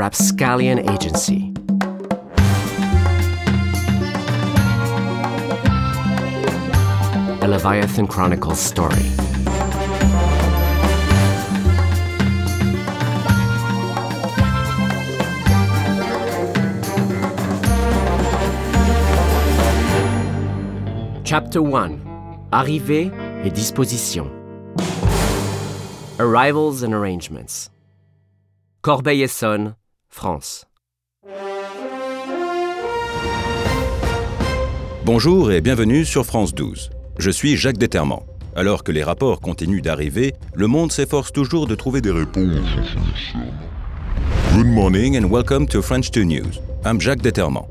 Rapscallion Agency. A Leviathan Chronicles story. Chapter 1 Arrivée et disposition. Arrivals and arrangements. Corbeil-Essonnes, France. Bonjour et bienvenue sur France 12. Je suis Jacques Déterment. Alors que les rapports continuent d'arriver, le monde s'efforce toujours de trouver des réponses. Good morning and welcome to French 2 News. I'm Jacques Déterment.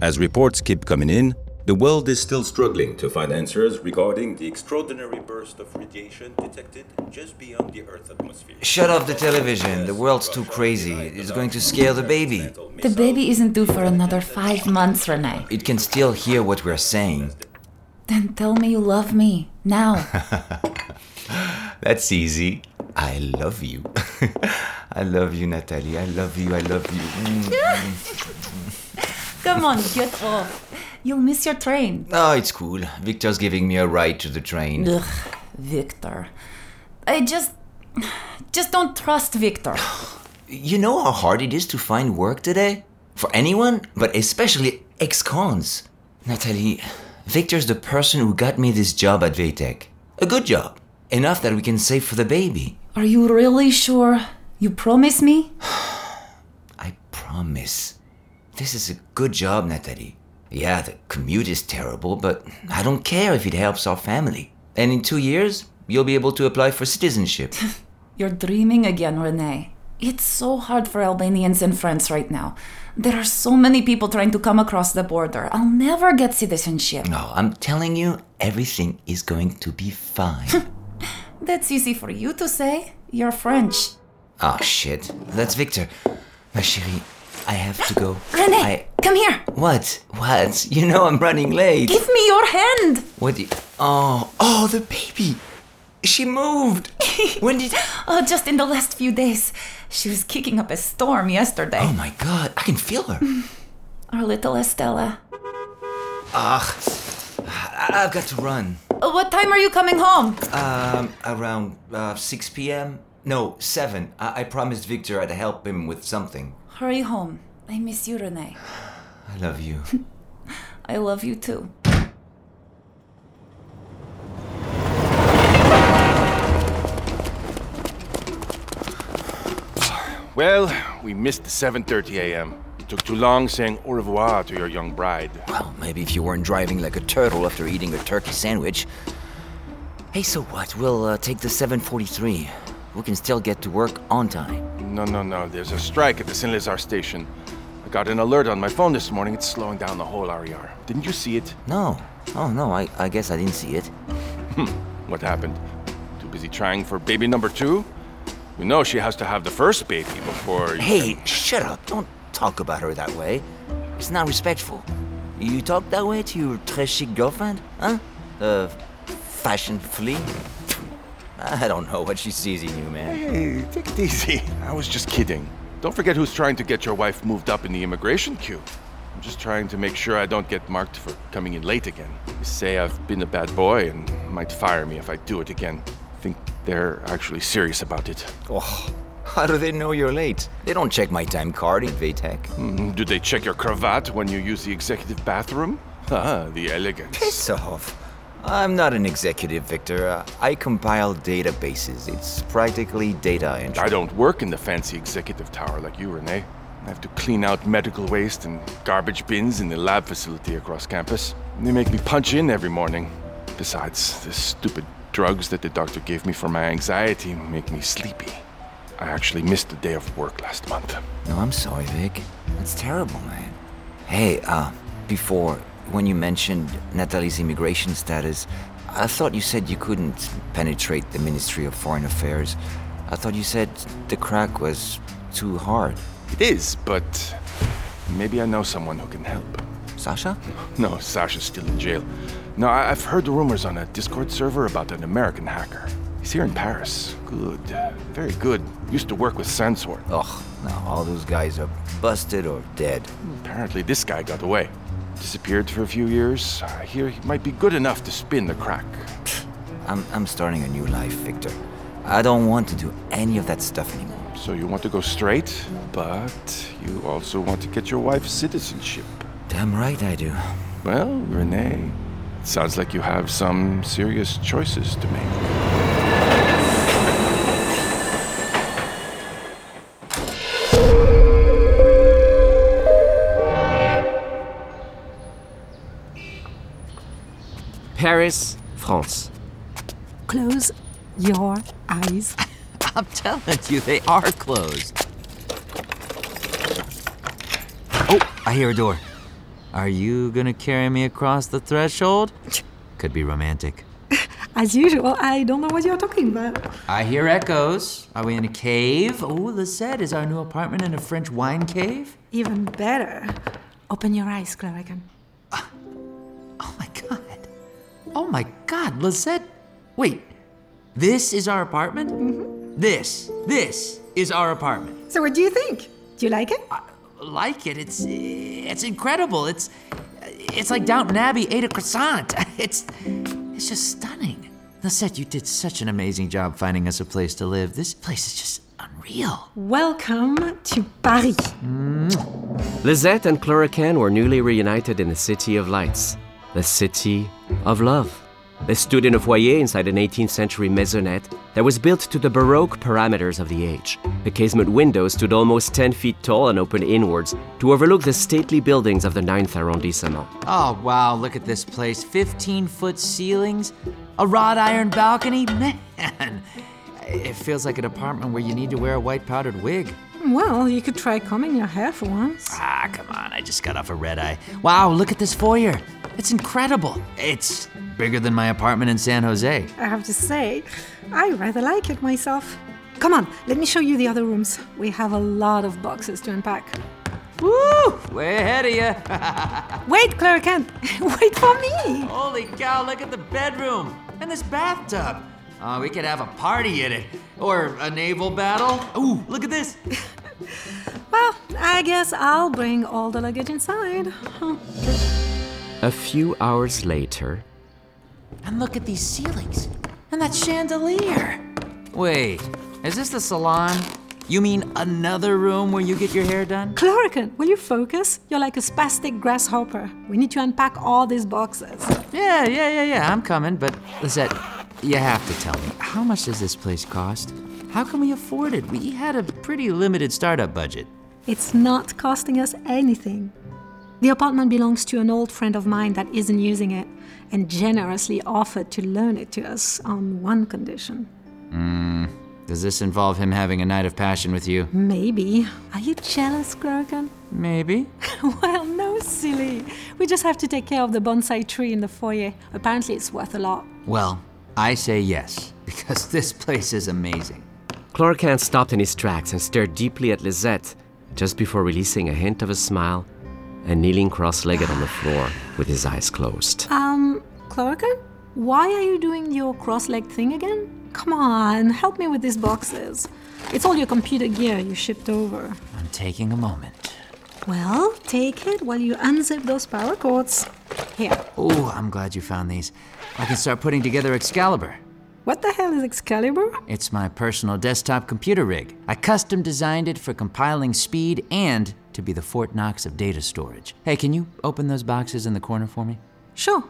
As reports keep coming in, the world is still struggling to find answers regarding the extraordinary burst of radiation detected just beyond the Earth's atmosphere. Shut off the television. The world's too crazy. It's going to scare the baby. The baby isn't due for another five months, Rene. It can still hear what we're saying. Then tell me you love me now. That's easy. I love you. I love you, Natalie. I love you. I love you. Mm. Come on, get off. You'll miss your train. Oh, it's cool. Victor's giving me a ride to the train. Ugh, Victor. I just. just don't trust Victor. You know how hard it is to find work today? For anyone, but especially ex cons. Natalie, Victor's the person who got me this job at VeyTech. A good job. Enough that we can save for the baby. Are you really sure? You promise me? I promise. This is a good job, Natalie. Yeah, the commute is terrible, but I don't care if it helps our family. And in two years, you'll be able to apply for citizenship. You're dreaming again, Rene. It's so hard for Albanians in France right now. There are so many people trying to come across the border. I'll never get citizenship. no, I'm telling you, everything is going to be fine. That's easy for you to say. You're French. oh, shit. That's Victor. Ma chérie, I have to go. Rene, I. come here. What? What? You know I'm running late. Give me your hand. What? do you- Oh, oh, the baby. She moved. when did? Oh, just in the last few days. She was kicking up a storm yesterday. Oh my God! I can feel her. Our little Estella. Ugh. I've got to run. Uh, What time are you coming home? Um, around uh, 6 p.m. No, 7. I-, I promised Victor I'd help him with something. Hurry home. I miss you, Rene. I love you. I love you too. Well, we missed the 7:30 a.m. You took too long saying au revoir to your young bride. well, maybe if you weren't driving like a turtle after eating a turkey sandwich. Hey, so what? We'll uh, take the 743. We can still get to work on time. No, no, no. There's a strike at the Saint-Lazare station. I got an alert on my phone this morning. It's slowing down the whole RER. Didn't you see it? No. Oh, no, I, I guess I didn't see it. Hmm. What happened? Too busy trying for baby number two? You know she has to have the first baby before. you Hey, can- shut up. Don't talk about her that way. It's not respectful. You talk that way to your très chic girlfriend? Huh? The fashion flea? I don't know what she sees in you, man. Hey, take it easy. I was just kidding. Don't forget who's trying to get your wife moved up in the immigration queue. I'm just trying to make sure I don't get marked for coming in late again. They say I've been a bad boy and might fire me if I do it again. I think they're actually serious about it. Oh, how do they know you're late? They don't check my time card in VeyTech. Mm, Do they check your cravat when you use the executive bathroom? Ah, the elegance. Piss off. I'm not an executive, Victor. Uh, I compile databases. It's practically data entry. I don't work in the fancy executive tower like you, Rene. I have to clean out medical waste and garbage bins in the lab facility across campus. They make me punch in every morning. Besides, the stupid drugs that the doctor gave me for my anxiety make me sleepy. I actually missed a day of work last month. No, I'm sorry, Vic. That's terrible, man. Hey, uh, before, when you mentioned Natalie's immigration status, I thought you said you couldn't penetrate the Ministry of Foreign Affairs. I thought you said the crack was too hard. It is, but maybe I know someone who can help. Sasha? No, Sasha's still in jail. No, I- I've heard the rumors on a Discord server about an American hacker. He's here in Paris. Good. Very good. Used to work with Sansor. Ugh, now all those guys are busted or dead. Apparently, this guy got away. Disappeared for a few years. Uh, I hear he might be good enough to spin the crack. I'm, I'm starting a new life, Victor. I don't want to do any of that stuff anymore. So you want to go straight, but you also want to get your wife's citizenship. Damn right I do. Well, Rene, sounds like you have some serious choices to make. Paris, France. Close your eyes. I'm telling you, they are closed. Oh, I hear a door. Are you gonna carry me across the threshold? Could be romantic. As usual, I don't know what you're talking about. I hear echoes. Are we in a cave? Oh, Lisette, is our new apartment in a French wine cave? Even better. Open your eyes, Cluracan. Oh my god, Lisette. Wait, this is our apartment? Mm-hmm. This, this is our apartment. So, what do you think? Do you like it? I Like it? It's it's incredible. It's it's like Downton Abbey ate a croissant. It's it's just stunning. Lisette, you did such an amazing job finding us a place to live. This place is just unreal. Welcome to Paris. Lisette and Cluracan were newly reunited in the City of Lights, the City of Love. They stood in a foyer inside an 18th century maisonette that was built to the Baroque parameters of the age. The casement windows stood almost 10 feet tall and opened inwards to overlook the stately buildings of the 9th arrondissement. Oh wow, look at this place. 15 foot ceilings, a wrought iron balcony. Man, it feels like an apartment where you need to wear a white powdered wig. Well, you could try combing your hair for once. Ah, come on, I just got off a red eye. Wow, look at this foyer. It's incredible. It's bigger than my apartment in San Jose. I have to say, I rather like it myself. Come on, let me show you the other rooms. We have a lot of boxes to unpack. Woo! Way ahead of you. Wait, Cluracan, wait for me. Holy cow, look at the bedroom and this bathtub. Oh, we could have a party in it. Or a naval battle. Ooh, look at this. Well, I guess I'll bring all the luggage inside. A few hours later, And look at these ceilings. And that chandelier. Wait, is this the salon? You mean another room where you get your hair done? Cluracan, will you focus? You're like a spastic grasshopper. We need to unpack all these boxes. Yeah, yeah, yeah, yeah, I'm coming, but Lisette, you have to tell me, how much does this place cost? How can we afford it? We had a pretty limited startup budget. It's not costing us anything. The apartment belongs to an old friend of mine that isn't using it and generously offered to loan it to us on one condition. Hmm, does this involve him having a night of passion with you? Maybe. Are you jealous, Gurgan? Maybe. well, no, silly. We just have to take care of the bonsai tree in the foyer. Apparently, it's worth a lot. Well, I say yes, because this place is amazing. Cluracan stopped in his tracks and stared deeply at Lisette just before releasing a hint of a smile and kneeling cross legged on the floor with his eyes closed. Um, Cluracan, why are you doing your cross legged thing again? Come on, help me with these boxes. It's all your computer gear you shipped over. I'm taking a moment. Well, take it while you unzip those power cords. Here. Oh, I'm glad you found these. I can start putting together Excalibur. What the hell is Excalibur? It's my personal desktop computer rig. I custom designed it for compiling speed and to be the Fort Knox of data storage. Hey, can you open those boxes in the corner for me? Sure.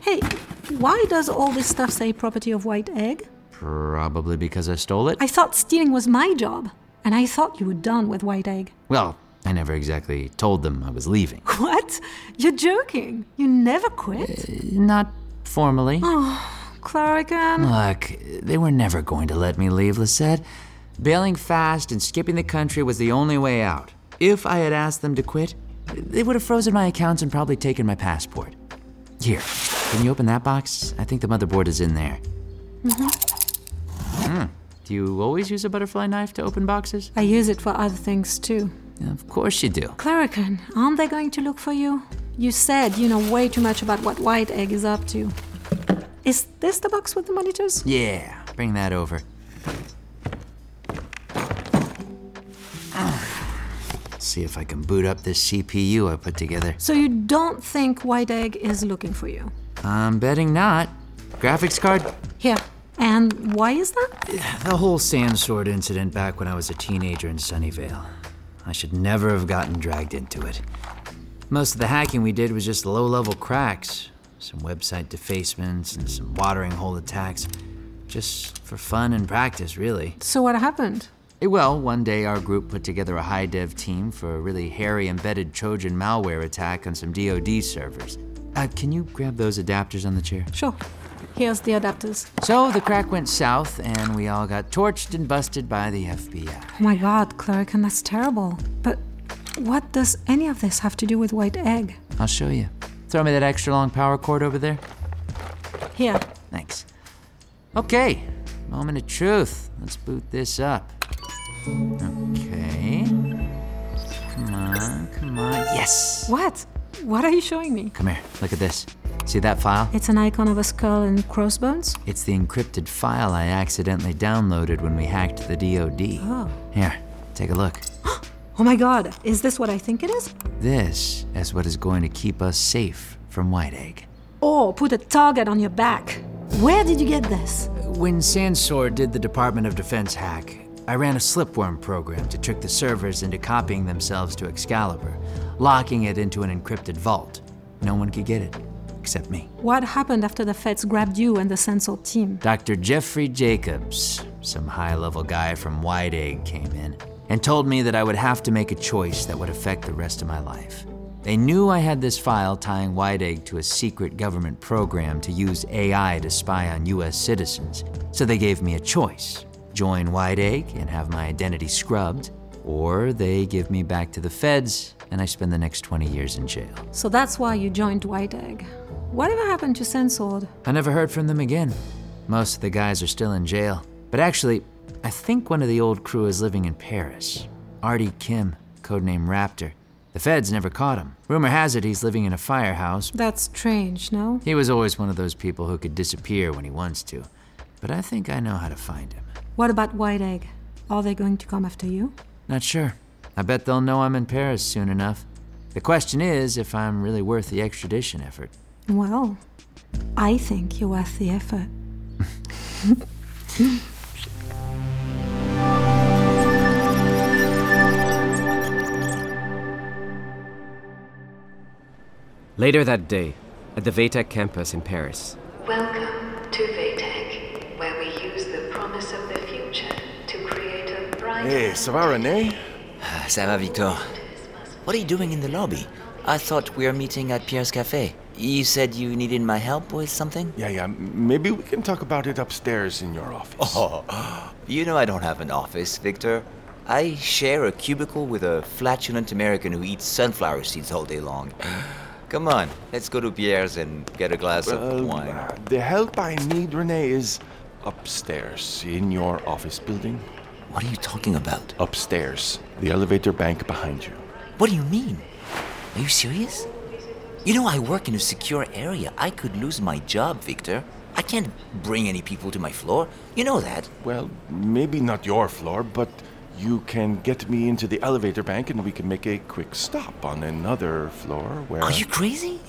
Hey, why does all this stuff say property of White Egg? Probably because I stole it. I thought stealing was my job, and I thought you were done with White Egg. Well, I never exactly told them I was leaving. What? You're joking. You never quit? Not formally. Oh, Cluracan. Look, they were never going to let me leave, Lisette. Bailing fast and skipping the country was the only way out. If I had asked them to quit, they would have frozen my accounts and probably taken my passport. Here, can you open that box? I think the motherboard is in there. Mm-hmm. Hmm. Do you always use a butterfly knife to open boxes? I use it for other things too. Of course you do. Cluracan, aren't they going to look for you? You said you know way too much about what White Egg is up to. Is this the box with the monitors? Yeah, bring that over. See if I can boot up this CPU I put together. So you don't think White Egg is looking for you? I'm betting not. Graphics card? Here. And why is that? The whole sand sword incident back when I was a teenager in Sunnyvale. I should never have gotten dragged into it. Most of the hacking we did was just low level cracks, some website defacements, and some watering hole attacks. Just for fun and practice, really. So what happened? Eh, Well, one day our group put together a high dev team for a really hairy embedded Trojan malware attack on some DoD servers. Uh, can you grab those adapters on the chair? Sure. Here's the adapters. So the crack went south, and we all got torched and busted by the FBI. Oh my god, Cluracan, that's terrible. But what does any of this have to do with White Egg? I'll show you. Throw me that extra long power cord over there. Here. Thanks. Okay, moment of truth. Let's boot this up. Okay. Come on, come on. Yes! What? What are you showing me? Come here, look at this. See that file? It's an icon of a skull and crossbones? It's the encrypted file I accidentally downloaded when we hacked the DoD. Oh. Here, take a look. Oh my god, is this what I think it is? This is what is going to keep us safe from White Egg. Oh, put a target on your back. Where did you get this? When Sandsword did the Department of Defense hack, I ran a slipworm program to trick the servers into copying themselves to Excalibur, locking it into an encrypted vault. No one could get it, except me. What happened after the feds grabbed you and the Sensor team? Dr. Jeffrey Jacobs, some high level guy from White Egg, came in and told me that I would have to make a choice that would affect the rest of my life. They knew I had this file tying White Egg to a secret government program to use AI to spy on US citizens, so they gave me a choice join White Egg and have my identity scrubbed, or they give me back to the feds and I spend the next 20 years in jail. So that's why you joined White Egg. Whatever happened to Sensord? I never heard from them again. Most of the guys are still in jail. But actually, I think one of the old crew is living in Paris. Artie Kim, codename Raptor. The feds never caught him. Rumor has it he's living in a firehouse. That's strange, no? He was always one of those people who could disappear when he wants to. But I think I know how to find him. What about White Egg? Are they going to come after you? Not sure. I bet they'll know I'm in Paris soon enough. The question is if I'm really worth the extradition effort. Well, I think you're worth the effort. Later that day, at the VeyTech campus in Paris, Welcome to VeyTech, where we use the promise of the future to create a brighter. Hey, ça va, René? Ça va, Victor? What are you doing in the lobby? I thought we were meeting at Pierre's Cafe. You said you needed my help with something? Yeah, yeah, maybe we can talk about it upstairs in your office. Oh, you know I don't have an office, Victor. I share a cubicle with a flatulent American who eats sunflower seeds all day long. Come on, let's go to Pierre's and get a glass Well, of wine. uh, the help I need, Rene, is upstairs in your office building. What are you talking about? Upstairs, the elevator bank behind you. What do you mean? Are you serious? You know, I work in a secure area. I could lose my job, Victor. I can't bring any people to my floor. You know that. Well, maybe not your floor, but you can get me into the elevator bank and we can make a quick stop on another floor where. Are you crazy?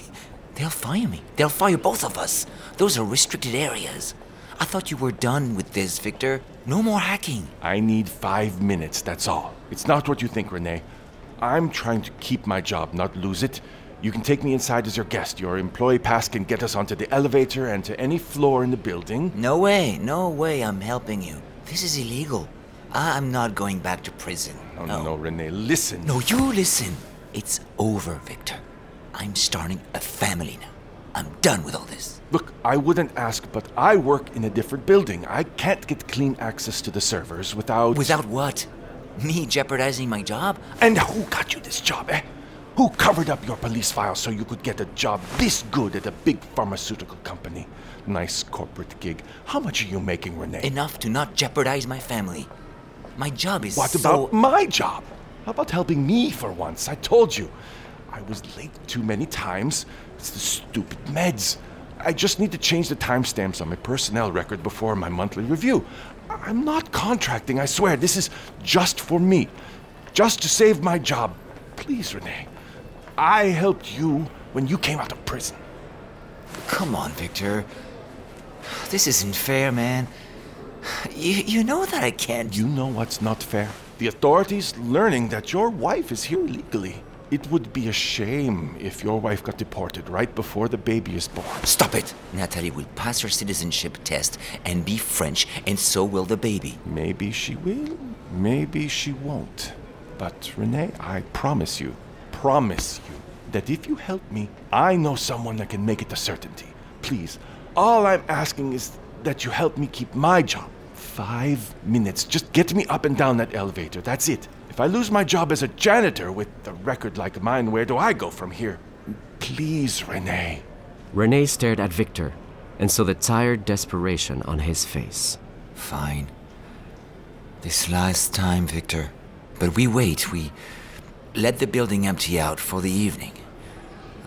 They'll fire me. They'll fire both of us. Those are restricted areas. I thought you were done with this, Victor. No more hacking. I need five minutes, that's all. It's not what you think, Rene. I'm trying to keep my job, not lose it. You can take me inside as your guest. Your employee pass can get us onto the elevator and to any floor in the building. No way, no way I'm helping you. This is illegal. I'm not going back to prison. Oh, no, no, Rene, listen. No, you listen. It's over, Victor. I'm starting a family now. I'm done with all this. Look, I wouldn't ask, but I work in a different building. I can't get clean access to the servers without. Without what? Me jeopardizing my job? And who got you this job, eh? Who covered up your police files so you could get a job this good at a big pharmaceutical company? Nice corporate gig. How much are you making, Rene? Enough to not jeopardize my family. My job is What so... about my job? How about helping me for once? I told you. I was late too many times. It's the stupid meds. I just need to change the timestamps on my personnel record before my monthly review. I'm not contracting, I swear. This is just for me. Just to save my job. Please, Rene. I helped you when you came out of prison. Come on, Victor. This isn't fair, man. You, you know that I can't. You know what's not fair? The authorities learning that your wife is here illegally. It would be a shame if your wife got deported right before the baby is born. Stop it! Natalie will pass her citizenship test and be French, and so will the baby. Maybe she will, maybe she won't. But Rene, I promise you, promise you, that if you help me, I know someone that can make it a certainty. Please, all I'm asking is that you help me keep my job. Five minutes. Just get me up and down that elevator. That's it. If I lose my job as a janitor with a record like mine, where do I go from here? Please, Rene. Rene stared at Victor and saw the tired desperation on his face. Fine. This last time, Victor. But we wait. We let the building empty out for the evening.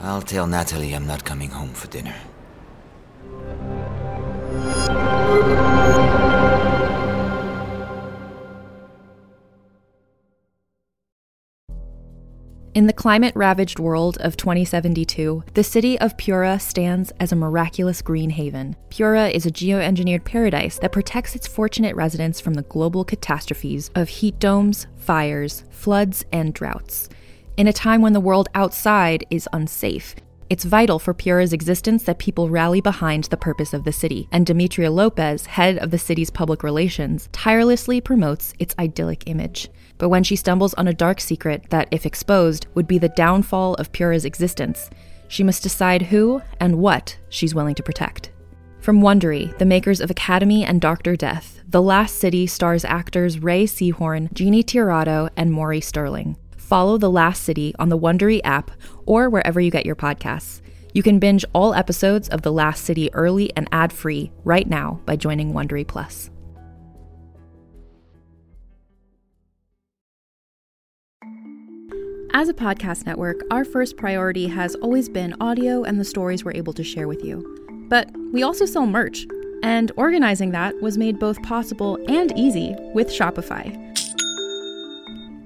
I'll tell Natalie I'm not coming home for dinner. In the climate ravaged world of 2072, the city of Pura stands as a miraculous green haven. Pura is a geoengineered paradise that protects its fortunate residents from the global catastrophes of heat domes, fires, floods, and droughts. In a time when the world outside is unsafe, it's vital for Pura's existence that people rally behind the purpose of the city, and Demetria Lopez, head of the city's public relations, tirelessly promotes its idyllic image. But when she stumbles on a dark secret that, if exposed, would be the downfall of Pura's existence, she must decide who and what she's willing to protect. From Wondery, the makers of Academy and Doctor Death, The Last City stars actors Rhea Seehorn, Jeannie Tirado, and Maury Sterling. Follow The Last City on the Wondery app or wherever you get your podcasts. You can binge all episodes of The Last City early and ad-free right now by joining Wondery Plus. As a podcast network, our first priority has always been audio and the stories we're able to share with you. But we also sell merch, and organizing that was made both possible and easy with Shopify.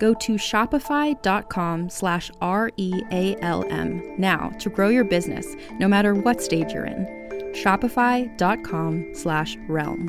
Go to shopify.com slash R-E-A-L-M now to grow your business, no matter what stage you're in. Shopify.com slash realm.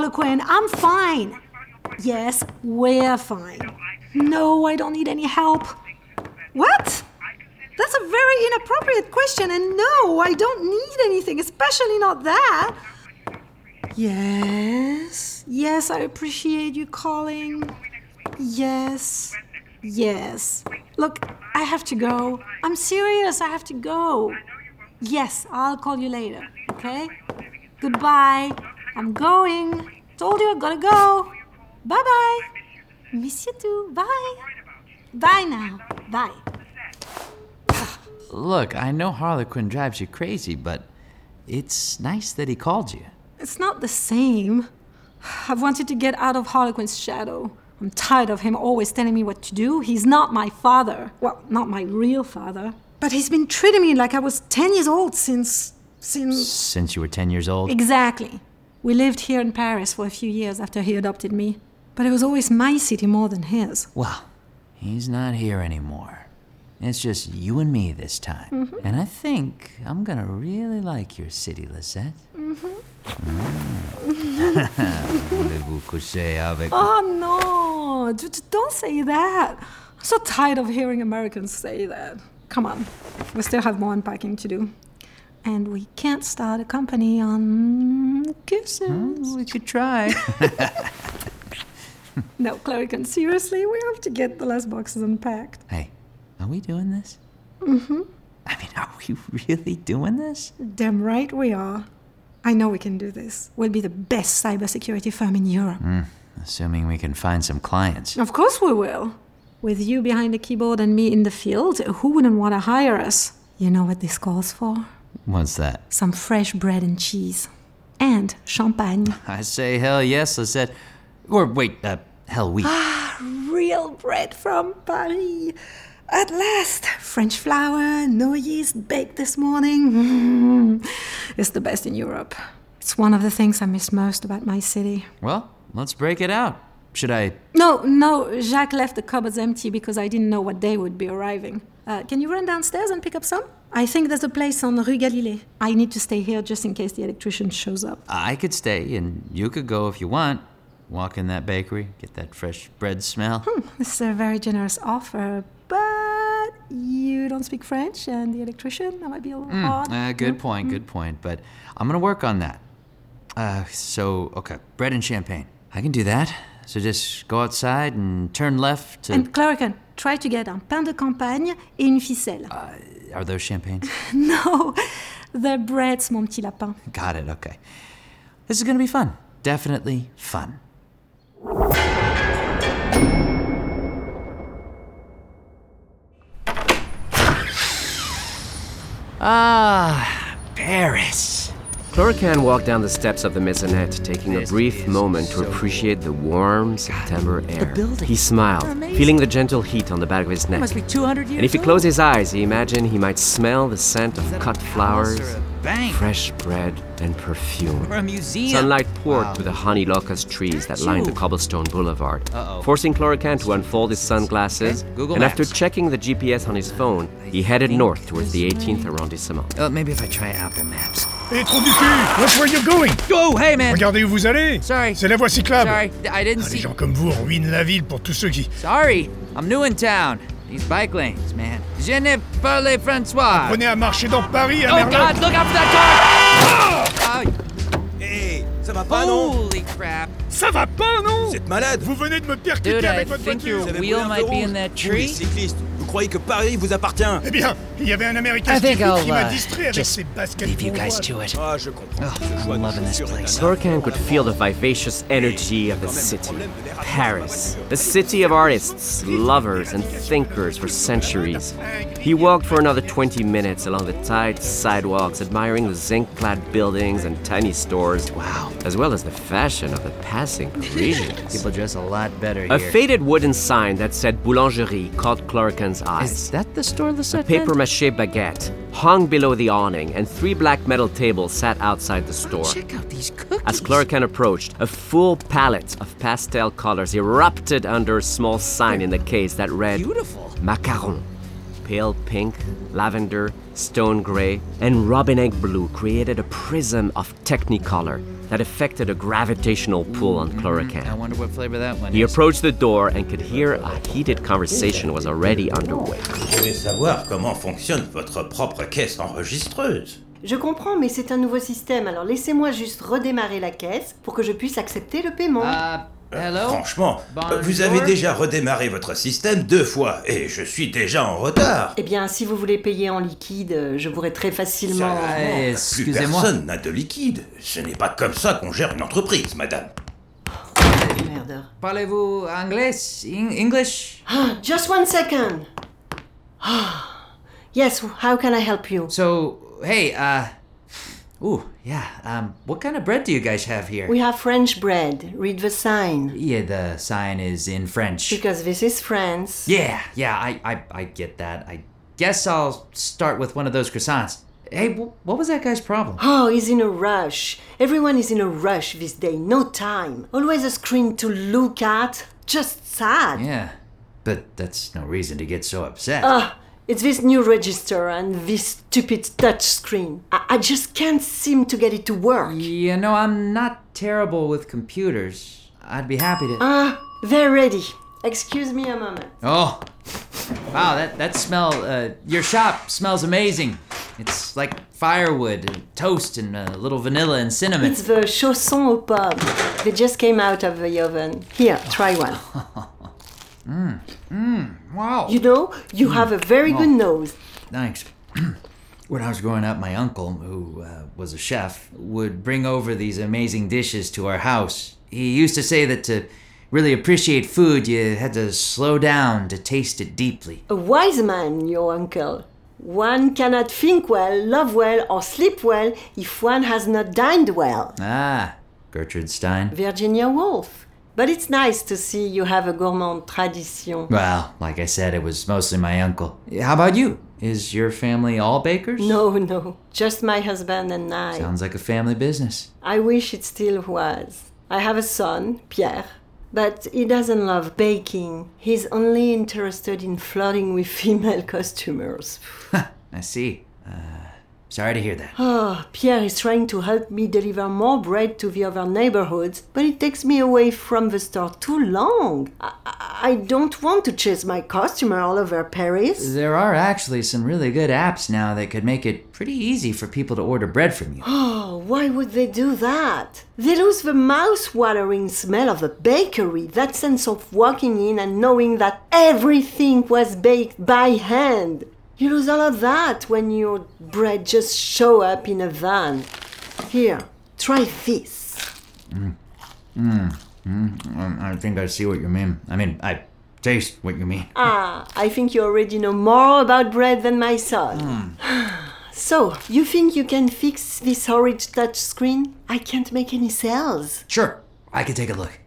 Harlequin, I'm fine. Yes, we're fine. No, I don't need any help. What? That's a very inappropriate question, and no, I don't need anything, especially not that. Yes, yes, I appreciate you calling. Yes, yes. Look, I have to go. I'm serious, I have to go. Yes, I'll call you later, okay? Goodbye. I'm going. Told you I gotta go. Bye bye. Miss you too. Bye. Bye now. Bye. Look, I know Harlequin drives you crazy, but it's nice that he called you. It's not the same. I've wanted to get out of Harlequin's shadow. I'm tired of him always telling me what to do. He's not my father. Well, not my real father. But he's been treating me like I was 10 years old since. since. Since you were 10 years old? Exactly. We lived here in Paris for a few years after he adopted me. But it was always my city more than his. Well, he's not here anymore. It's just you and me this time. Mhm. And I think I'm gonna really like your city, Lisette. Voulez-vous coucher avec Oh no! Don't say that. I'm so tired of hearing Americans say that. Come on, we still have more unpacking to do. And we can't start a company on kisses. we could try. no, Cluracan, seriously, we have to get the last boxes unpacked. Hey, are we doing this? Mm-hmm. I mean, are we really doing this? Damn right we are. I know we can do this. We'll be the best cybersecurity firm in Europe. Hmm, assuming we can find some clients. Of course we will. With you behind the keyboard and me in the field, who wouldn't want to hire us? You know what this calls for? What's that? Some fresh bread and cheese. And champagne. I say hell yes, I said, Or wait, uh, hell we. Ah, real bread from Paris. At last, French flour, no yeast, baked this morning. Mm. It's the best in Europe. It's one of the things I miss most about my city. well, let's break it out. Should I? No, no, Jacques left the cupboards empty because I didn't know what day would be arriving. Uh, can you run downstairs and pick up some? I think there's a place on Rue Galilée. I need to stay here just in case the electrician shows up. I could stay, and you could go if you want. Walk in that bakery, get that fresh bread smell. Hmm, this is a very generous offer, but you don't speak French, and the electrician, that might be a little Mm, odd. uh, good Hmm? point, good point. But I'm gonna work on that. Uh, so okay, bread and champagne. I can do that. So just go outside and turn left to. And Cluracan, try to get un pain de campagne et une ficelle. Are those champagnes? no, the breads, mon petit lapin. Got it. Okay. This is gonna be fun. Definitely fun. Ah, Paris. Cluracan walked down the steps of the maisonette, taking a brief moment to appreciate the warm September air. He smiled, feeling the gentle heat on the back of his neck. Must be 200 years And if he closed his eyes, he imagined he might smell the scent of cut flowers bank. Fresh bread and perfume. Or a museum. Sunlight poured Wow. through the honey locust trees that lined the cobblestone boulevard, Uh-oh. forcing Cluracan to unfold his sunglasses. Okay, Google and after checking the GPS on his phone, he headed north towards the 18th arrondissement. Uh, maybe if I try Apple Maps. Hé, trou du cul Watch where you're going Go, hey man. Regardez où vous allez Sorry. C'est la voie cyclable Sorry, I didn't Ah, see. Les gens comme vous ruinent la ville pour tous ceux qui... Sorry, I'm new in town. These bike lanes, man. Je ne parle François. Prenez à marcher dans Paris, à Oh God, look out for that car! Hé, ça va pas, non? Holy crap. Ça va pas, non? Vous êtes malade Vous venez de me percuter Dude, I avec votre think voiture your Vous avez wheel might be in that les tree. cyclistes, vous croyez que Paris vous appartient Eh bien, il y avait un Américain I think stupide qui I'll, m'a distrait avec just ses baskets leave you guys bourgeoises. to it. Ah, je comprends. Oh, I'm loving this place. un- could feel the vivacious energy of the city. Paris, the city of artists, lovers, and thinkers for centuries. He walked for another 20 minutes along the tight sidewalks, admiring the zinc clad buildings and tiny stores. Wow. As well as the fashion of the passing Parisians. People dress a lot better here. A faded wooden sign that said Boulangerie caught Eyes. Is that the store Lisette paper mache baguette hung below the awning, and three black metal tables sat outside the store. Check out these cookies. As Cluracan approached, a full palette of pastel colors erupted under a small sign in the case that read Beautiful. Macaron. Pale pink, lavender, stone gray, and robin egg blue created a prism of technicolor that affected a gravitational pull on I Chlorocan. wonder what flavor that one He is. approached the door and could hear a heated conversation was already underway. Vous voulez savoir comment fonctionne votre propre caisse enregistreuse Je comprends, mais c'est un nouveau système, alors laissez-moi juste redémarrer la caisse pour que je puisse accepter le paiement. Uh, hello? Franchement, Bonjour. vous avez déjà redémarré votre système deux fois et je suis déjà en retard. Eh bien, si vous voulez payer en liquide, euh, je pourrais très facilement... Eh, Plus Excusez-moi. personne n'a de liquide. Ce n'est pas comme ça qu'on gère une entreprise, madame. Merde. Parlez-vous anglais? Eng- English? Ah, just one second. Ah, yes, how can I help you? So, hey, uh. Ooh, yeah. Um, what kind of bread do you guys have here? We have French bread. Read the sign. Yeah, the sign is in French. Because this is France. Yeah, yeah, I, I, I get that. I guess I'll start with one of those croissants. Hey, wh- what was that guy's problem? Oh, he's in a rush. Everyone is in a rush this day. No time. Always a screen to look at. Just sad. Yeah, but that's no reason to get so upset. It's this new register and this stupid touch screen. I, I just can't seem to get it to work. you know, I'm not terrible with computers. I'd be happy to. Ah, they're ready. Excuse me a moment. Oh, wow! That that smell. Uh, your shop smells amazing. It's like firewood, and toast, and a little vanilla and cinnamon. It's the chausson au pommes. They just came out of the oven. Here, try one. Mmm, wow. You know, you have a very good Oh. nose. Thanks. when I was growing up, my uncle, who uh, was a chef, would bring over these amazing dishes to our house. He used to say that to really appreciate food, you had to slow down to taste it deeply. A wise man, your uncle. One cannot think well, love well, or sleep well if one has not dined well. Ah, Gertrude Stein. Virginia Woolf. But it's nice to see you have a gourmand tradition. Well, like I said, it was mostly my uncle. How about you? Is your family all bakers? No, no, just my husband and I. Sounds like a family business. I wish it still was. I have a son, Pierre, but he doesn't love baking. He's only interested in flirting with female customers. I see. Uh, sorry to hear that. Oh, Pierre is trying to help me deliver more bread to the other neighborhoods, but it takes me away from the store too long. I, I I don't want to chase my customer all over Paris. There are actually some really good apps now that could make it pretty easy for people to order bread from you. Oh, why would they do that? They lose the mouth-watering smell of a bakery, that sense of walking in and knowing that everything was baked by hand. You lose all of that when your bread just show up in a van. Here, try this. Mm. Mm. Mm. Um, I think I see what you mean. I mean, I taste what you mean. Ah, I think you already know more about bread than my son. So, you think you can fix this horrid touch screen? I can't make any sales. Sure, I can take a look.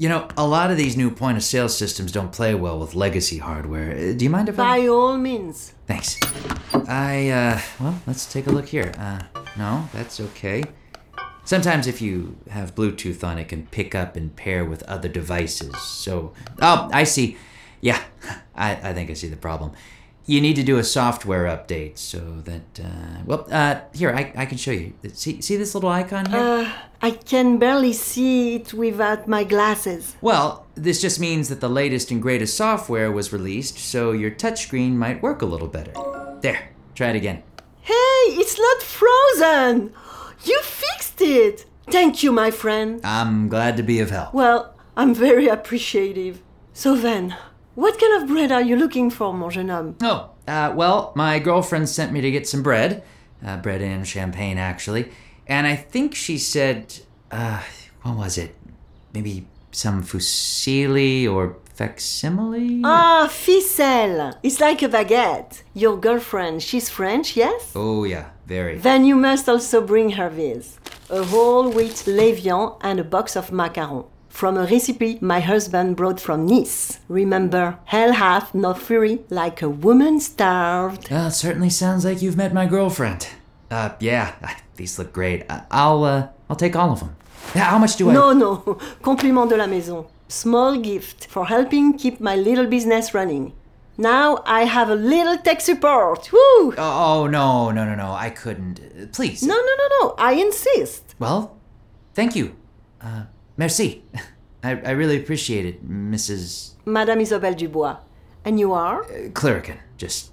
You know, a lot of these new point of sale systems don't play well with legacy hardware. Uh, Do you mind if I. By all means. Thanks. I, uh, well, let's take a look here. Uh, no, that's okay. Sometimes if you have Bluetooth on, it can pick up and pair with other devices. So, oh, I see. Yeah, I, I think I see the problem. You need to do a software update so that, uh, well, uh, here, I, I can show you. See, see this little icon here? Uh, I can barely see it without my glasses. Well, this just means that the latest and greatest software was released, so your touchscreen might work a little better. There, try it again. Hey, it's not frozen! You fixed it! Thank you, my friend. I'm glad to be of help. Well, I'm very appreciative. So then, what kind of bread are you looking for, mon jeune homme? Oh, uh, well, my girlfriend sent me to get some bread. Uh, bread and champagne, actually. And I think she said, uh, what was it? Maybe some fusilli or facsimile? Ah, ficelle. It's like a baguette. Your girlfriend, she's French, yes? Oh, yeah, very. Then you must also bring her this a whole wheat levain and a box of macarons. From a recipe my husband brought from Nice. Remember, hell hath no fury like a woman starved. It certainly sounds like you've met my girlfriend. Uh, yeah, these look great. Uh, I'll, uh, I'll take all of them. How much do I? No, no. Compliment de la maison. Small gift for helping keep my little business running. Now I have a little tech support. Woo! Oh, no, no, no, no. I couldn't. Uh, Please. No, no, no, no. I insist. Well, thank you. Uh, merci. I, I really appreciate it, Mrs. Madame Isobel Dubois. And you are? Uh, Cluracan. Just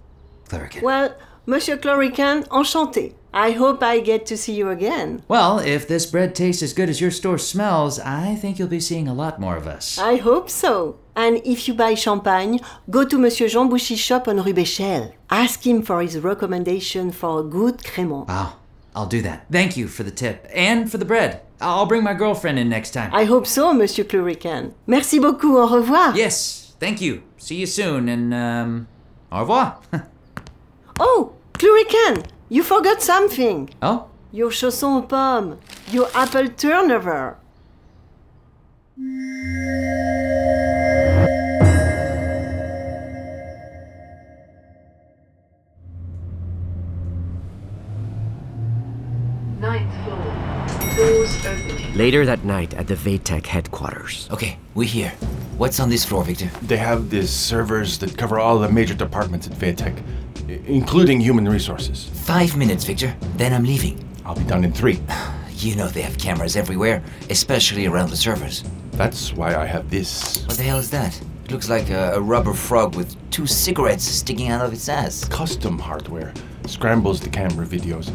Cluracan. Well, Monsieur Cluracan, enchanté. I hope I get to see you again. Well, if this bread tastes as good as your store smells, I think you'll be seeing a lot more of us. I hope so. And if you buy champagne, go to Monsieur Jean Bouchy's shop on Rue Béchel. Ask him for his recommendation for a good crémant. Wow. I'll do that. Thank you for the tip and for the bread. I'll bring my girlfriend in next time. I hope so, Monsieur Cluracan. Merci beaucoup. Au revoir. Yes, thank you. See you soon and, um, au revoir. oh, Cluracan, you forgot something. Oh? Your chausson aux pommes. Your apple turnover. Ninth floor. Doors opening. Later that night at the VeyTech headquarters. Okay, we're here. What's on this floor, Victor? They have these servers that cover all the major departments at VeyTech, i- including human resources. Five minutes, Victor. Then I'm leaving. I'll be done in three. You know they have cameras everywhere, especially around the servers. That's why I have this. What the hell is that? It looks like a, a rubber frog with two cigarettes sticking out of its ass. Custom hardware. Scrambles the camera videos.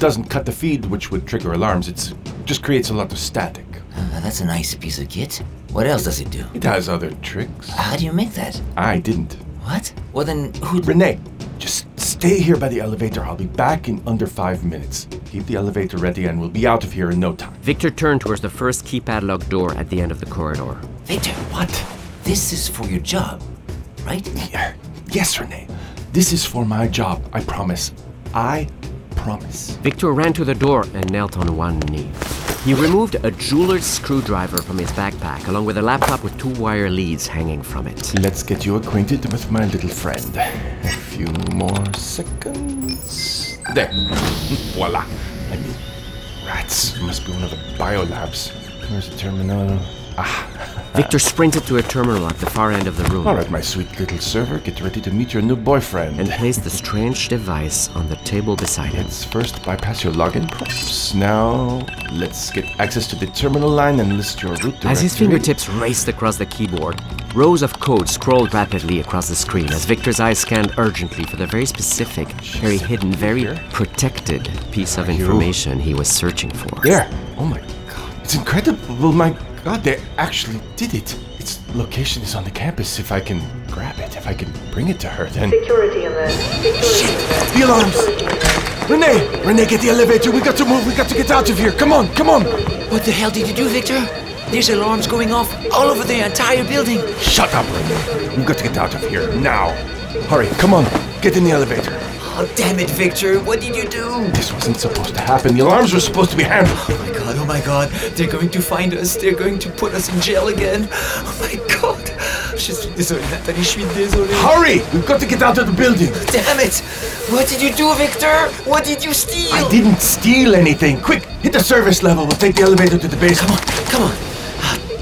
Doesn't cut the feed, which would trigger alarms. It just creates a lot of static. Uh, that's a nice piece of kit. What else does it do? It has other tricks. How do you make that? I didn't. What? Well, then who? Rene, just stay here by the elevator. I'll be back in under five minutes. Keep the elevator ready and we'll be out of here in no time. Victor turned towards the first keypad lock door at the end of the corridor. Victor, What? this is for your job, right? Yeah. Yes, Rene. This is for my job. I promise. I promise. Victor ran to the door and knelt on one knee. He removed a jeweler's screwdriver from his backpack, along with a laptop with two wire leads hanging from it. Let's get you acquainted with my little friend. A few more seconds. There. Voila. I mean, rats. It must be one of the biolabs. Where's the terminal? Ah. Victor sprinted to a terminal at the far end of the room All right, my sweet little server, get ready to meet your new boyfriend. and placed the strange device on the table beside him. Let's first bypass your login prompts. Now, let's get access to the terminal line and list your root directory. As his fingertips raced across the keyboard, rows of code scrolled rapidly across the screen as Victor's eyes scanned urgently for the very specific, very hidden, very protected piece of information he was searching for. There! Oh my god. It's incredible, my god, they actually did it. Its location is on the campus. If I can grab it, if I can bring it to her, then. Security alert. Security alert. The alarms! Rene! Rene, get the elevator. We got to move. We got to get out of here. Come on, come on! What the hell did you do, Victor? There's alarms going off all over the entire building. Shut up, Rene. We've got to get out of here now. Hurry, come on. Get in the elevator. Oh, damn it, Victor. What did you do? This wasn't supposed to happen. The alarms were supposed to be handled. Oh my god, oh my god. They're going to find us. They're going to put us in jail again. Oh my god. Je suis désolé, Natalie, je suis désolé. Hurry! We've got to get out of the building. Damn it! What did you do, Victor? What did you steal? I didn't steal anything. Quick, hit the service level. We'll take the elevator to the basement. Come on. Ah,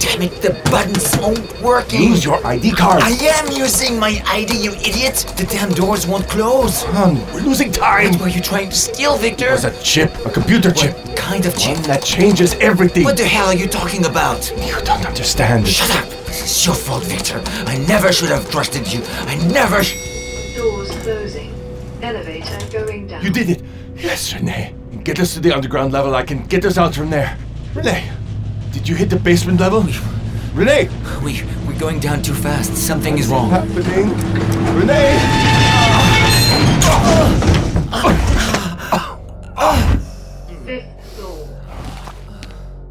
damn it, the buttons won't working. Use your ID card. I am using my ID, you idiot. The damn doors won't close. Son, we're losing time. What were you trying to steal, Victor? It was a chip, a computer chip. What kind of chip? One that changes everything. What the hell are you talking about? You don't understand. Shut up. This is your fault, Victor. I never should have trusted you. I never. Sh- Doors closing. Elevator going down. You did it. Yes, Rene. Get us to the underground level. I can get us out from there. Rene, did you hit the basement level? Rene! We, we're going down too fast. Something is wrong. Happening. Rene!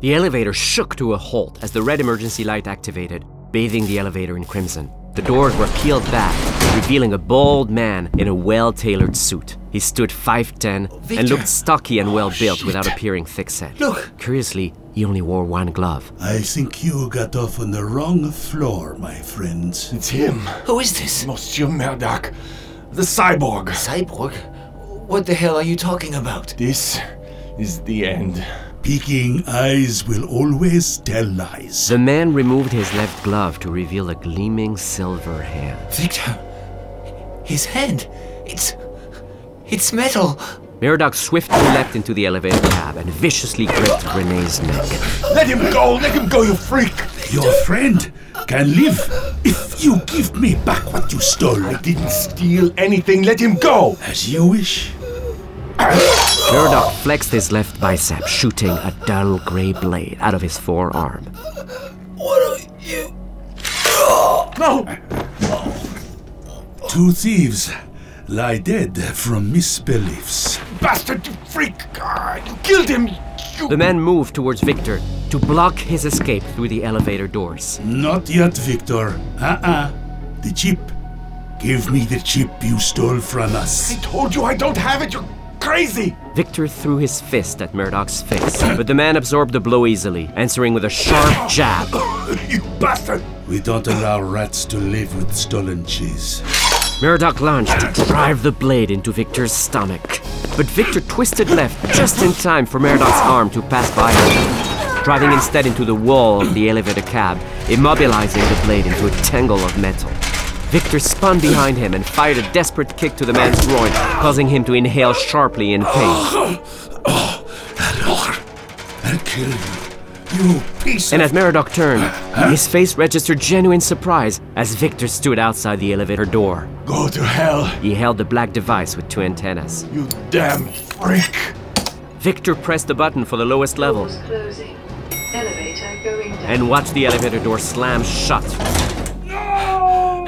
The elevator shook to a halt as the red emergency light activated, bathing the elevator in crimson. The doors were peeled back, revealing a bald man in a well tailored suit. He stood 5'10 and looked stocky and well built oh, without appearing thick set. Look. Curiously, he only wore one glove. I think you got off on the wrong floor, my friends. It's him. Who is this? Monsieur Merodach. The cyborg. Cyborg? What the hell are you talking about? This is the end. Peeking eyes will always tell lies. The man removed his left glove to reveal a gleaming silver hand. Victor. His hand. It's. It's metal. Merodach swiftly leapt into the elevator cab and viciously gripped Rene's neck. Let him go! Let him go, you freak! Your friend can live if you give me back what you stole. I didn't steal anything. Let him go! As you wish. Merodach flexed his left bicep, shooting a dull gray blade out of his forearm. What are you. No! Two thieves lie dead from misbeliefs. Bastard, you freak! Ah, you killed him! You... The man moved towards Victor to block his escape through the elevator doors. Not yet, Victor. Uh-uh. The chip. Give me the chip you stole from us. I told you I don't have it! You're crazy! Victor threw his fist at Merodach's face, but the man absorbed the blow easily, answering with a sharp jab. you bastard! We don't allow rats to live with stolen cheese. Merodach lunged to drive the blade into Victor's stomach. But Victor twisted left just in time for Merodach's arm to pass by him, driving instead into the wall of the elevator cab, immobilizing the blade into a tangle of metal. Victor spun behind him and fired a desperate kick to the man's groin, causing him to inhale sharply in pain. Oh, I'll kill you. You piece And as Merodach turned, his face registered genuine surprise as Victor stood outside the elevator door. Go to hell, He held the black device with two antennas. you damn freak! Victor pressed the button for the lowest level Doors closing. Elevator going down. and watched the elevator door slam shut. No!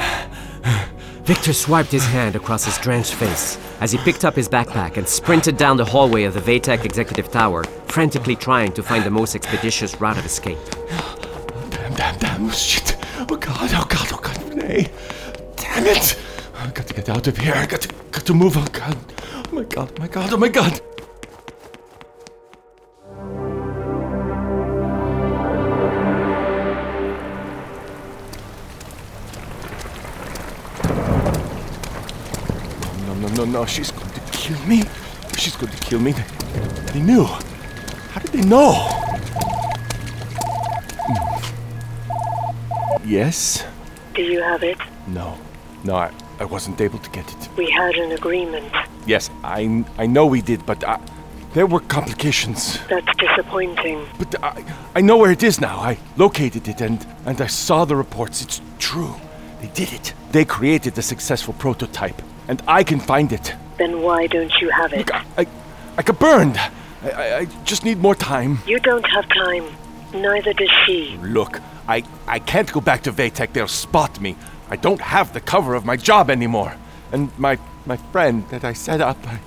Victor swiped his hand across his drenched face as he picked up his backpack and sprinted down the hallway of the VeyTech Executive Tower, frantically trying to find the most expeditious route of escape. Damn, damn, damn, oh, shit! Oh god, oh god, oh god, Rene! Damn it! I got to get out of here, I got to, got to move, oh god. Oh my god, oh my god, oh my god! No, no, no, no, she's going to kill me. She's going to kill me. They, they knew. How did they know? Hmm. Yes? Do you have it? No. No, I, I wasn't able to get it. We had an agreement. Yes, I, I know we did, but I, there were complications. That's disappointing. But I, I know where it is now. I located it and, and I saw the reports. It's true. They did it. They created a successful prototype, and I can find it. Then why don't you have it? I, I, I got burned. I, I, I just need more time. You don't have time. Neither does she. Look, I, I can't go back to VeyTech. They'll spot me. I don't have the cover of my job anymore. And my, my friend that I set up, I,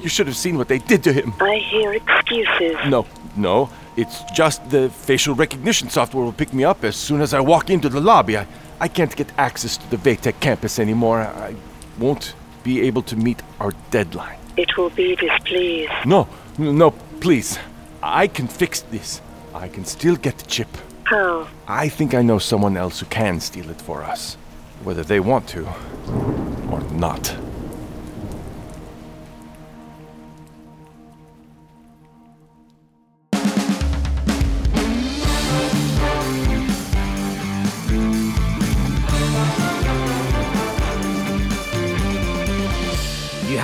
you should have seen what they did to him. I hear excuses. No, no. It's just the facial recognition software will pick me up as soon as I walk into the lobby. I, I can't get access to the VeyTech campus anymore. I won't be able to meet our deadline. It will be displeased. No, no, please. I can fix this. I can still get the chip. How? I think I know someone else who can steal it for us. Whether they want to or not.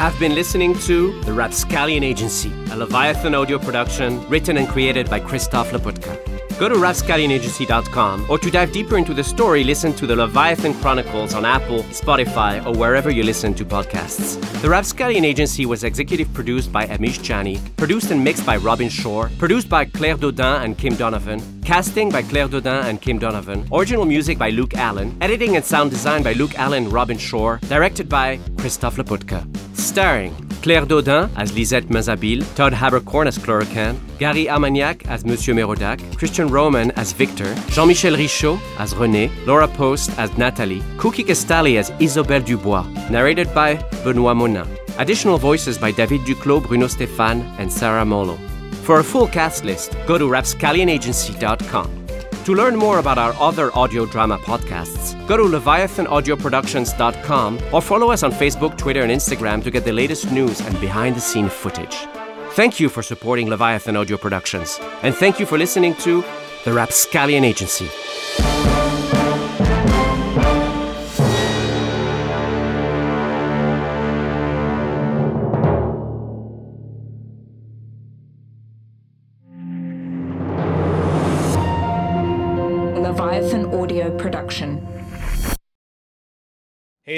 Have been listening to The Rapscallion Agency, a Leviathan audio production written and created by Christof Laputka. Go to rapscallionagency.com or to dive deeper into the story, listen to the Leviathan Chronicles on Apple, Spotify, or wherever you listen to podcasts. The Rapscallion Agency was executive produced by Amish Jani, produced and mixed by Robin Shore, produced by Claire Dodin and Kim Donovan, casting by Claire Dodin and Kim Donovan, original music by Luke Allen, editing and sound design by Luke Allen and Robin Shore, directed by Christof Laputka. Starring Claire Dodin as Lisette Mazabil, Todd Haberkorn as Cluracan, Gary Armagnac as Monsieur Merodach, Christian Roman as Victor, Jean-Michel Richaud as René, Laura Post as Natalie, Cooky Castali as Isobel Dubois, narrated by Benoît Monin. Additional voices by David Duclos, Bruno Stéphane, and Sarah Molo. For a full cast list, go to rapscallionagency.com. To learn more about our other audio drama podcasts, go to leviathanaudioproductions.com or follow us on Facebook, Twitter, and Instagram to get the latest news and behind the scene footage. Thank you for supporting Leviathan Audio Productions, and thank you for listening to The Rapscallion Agency.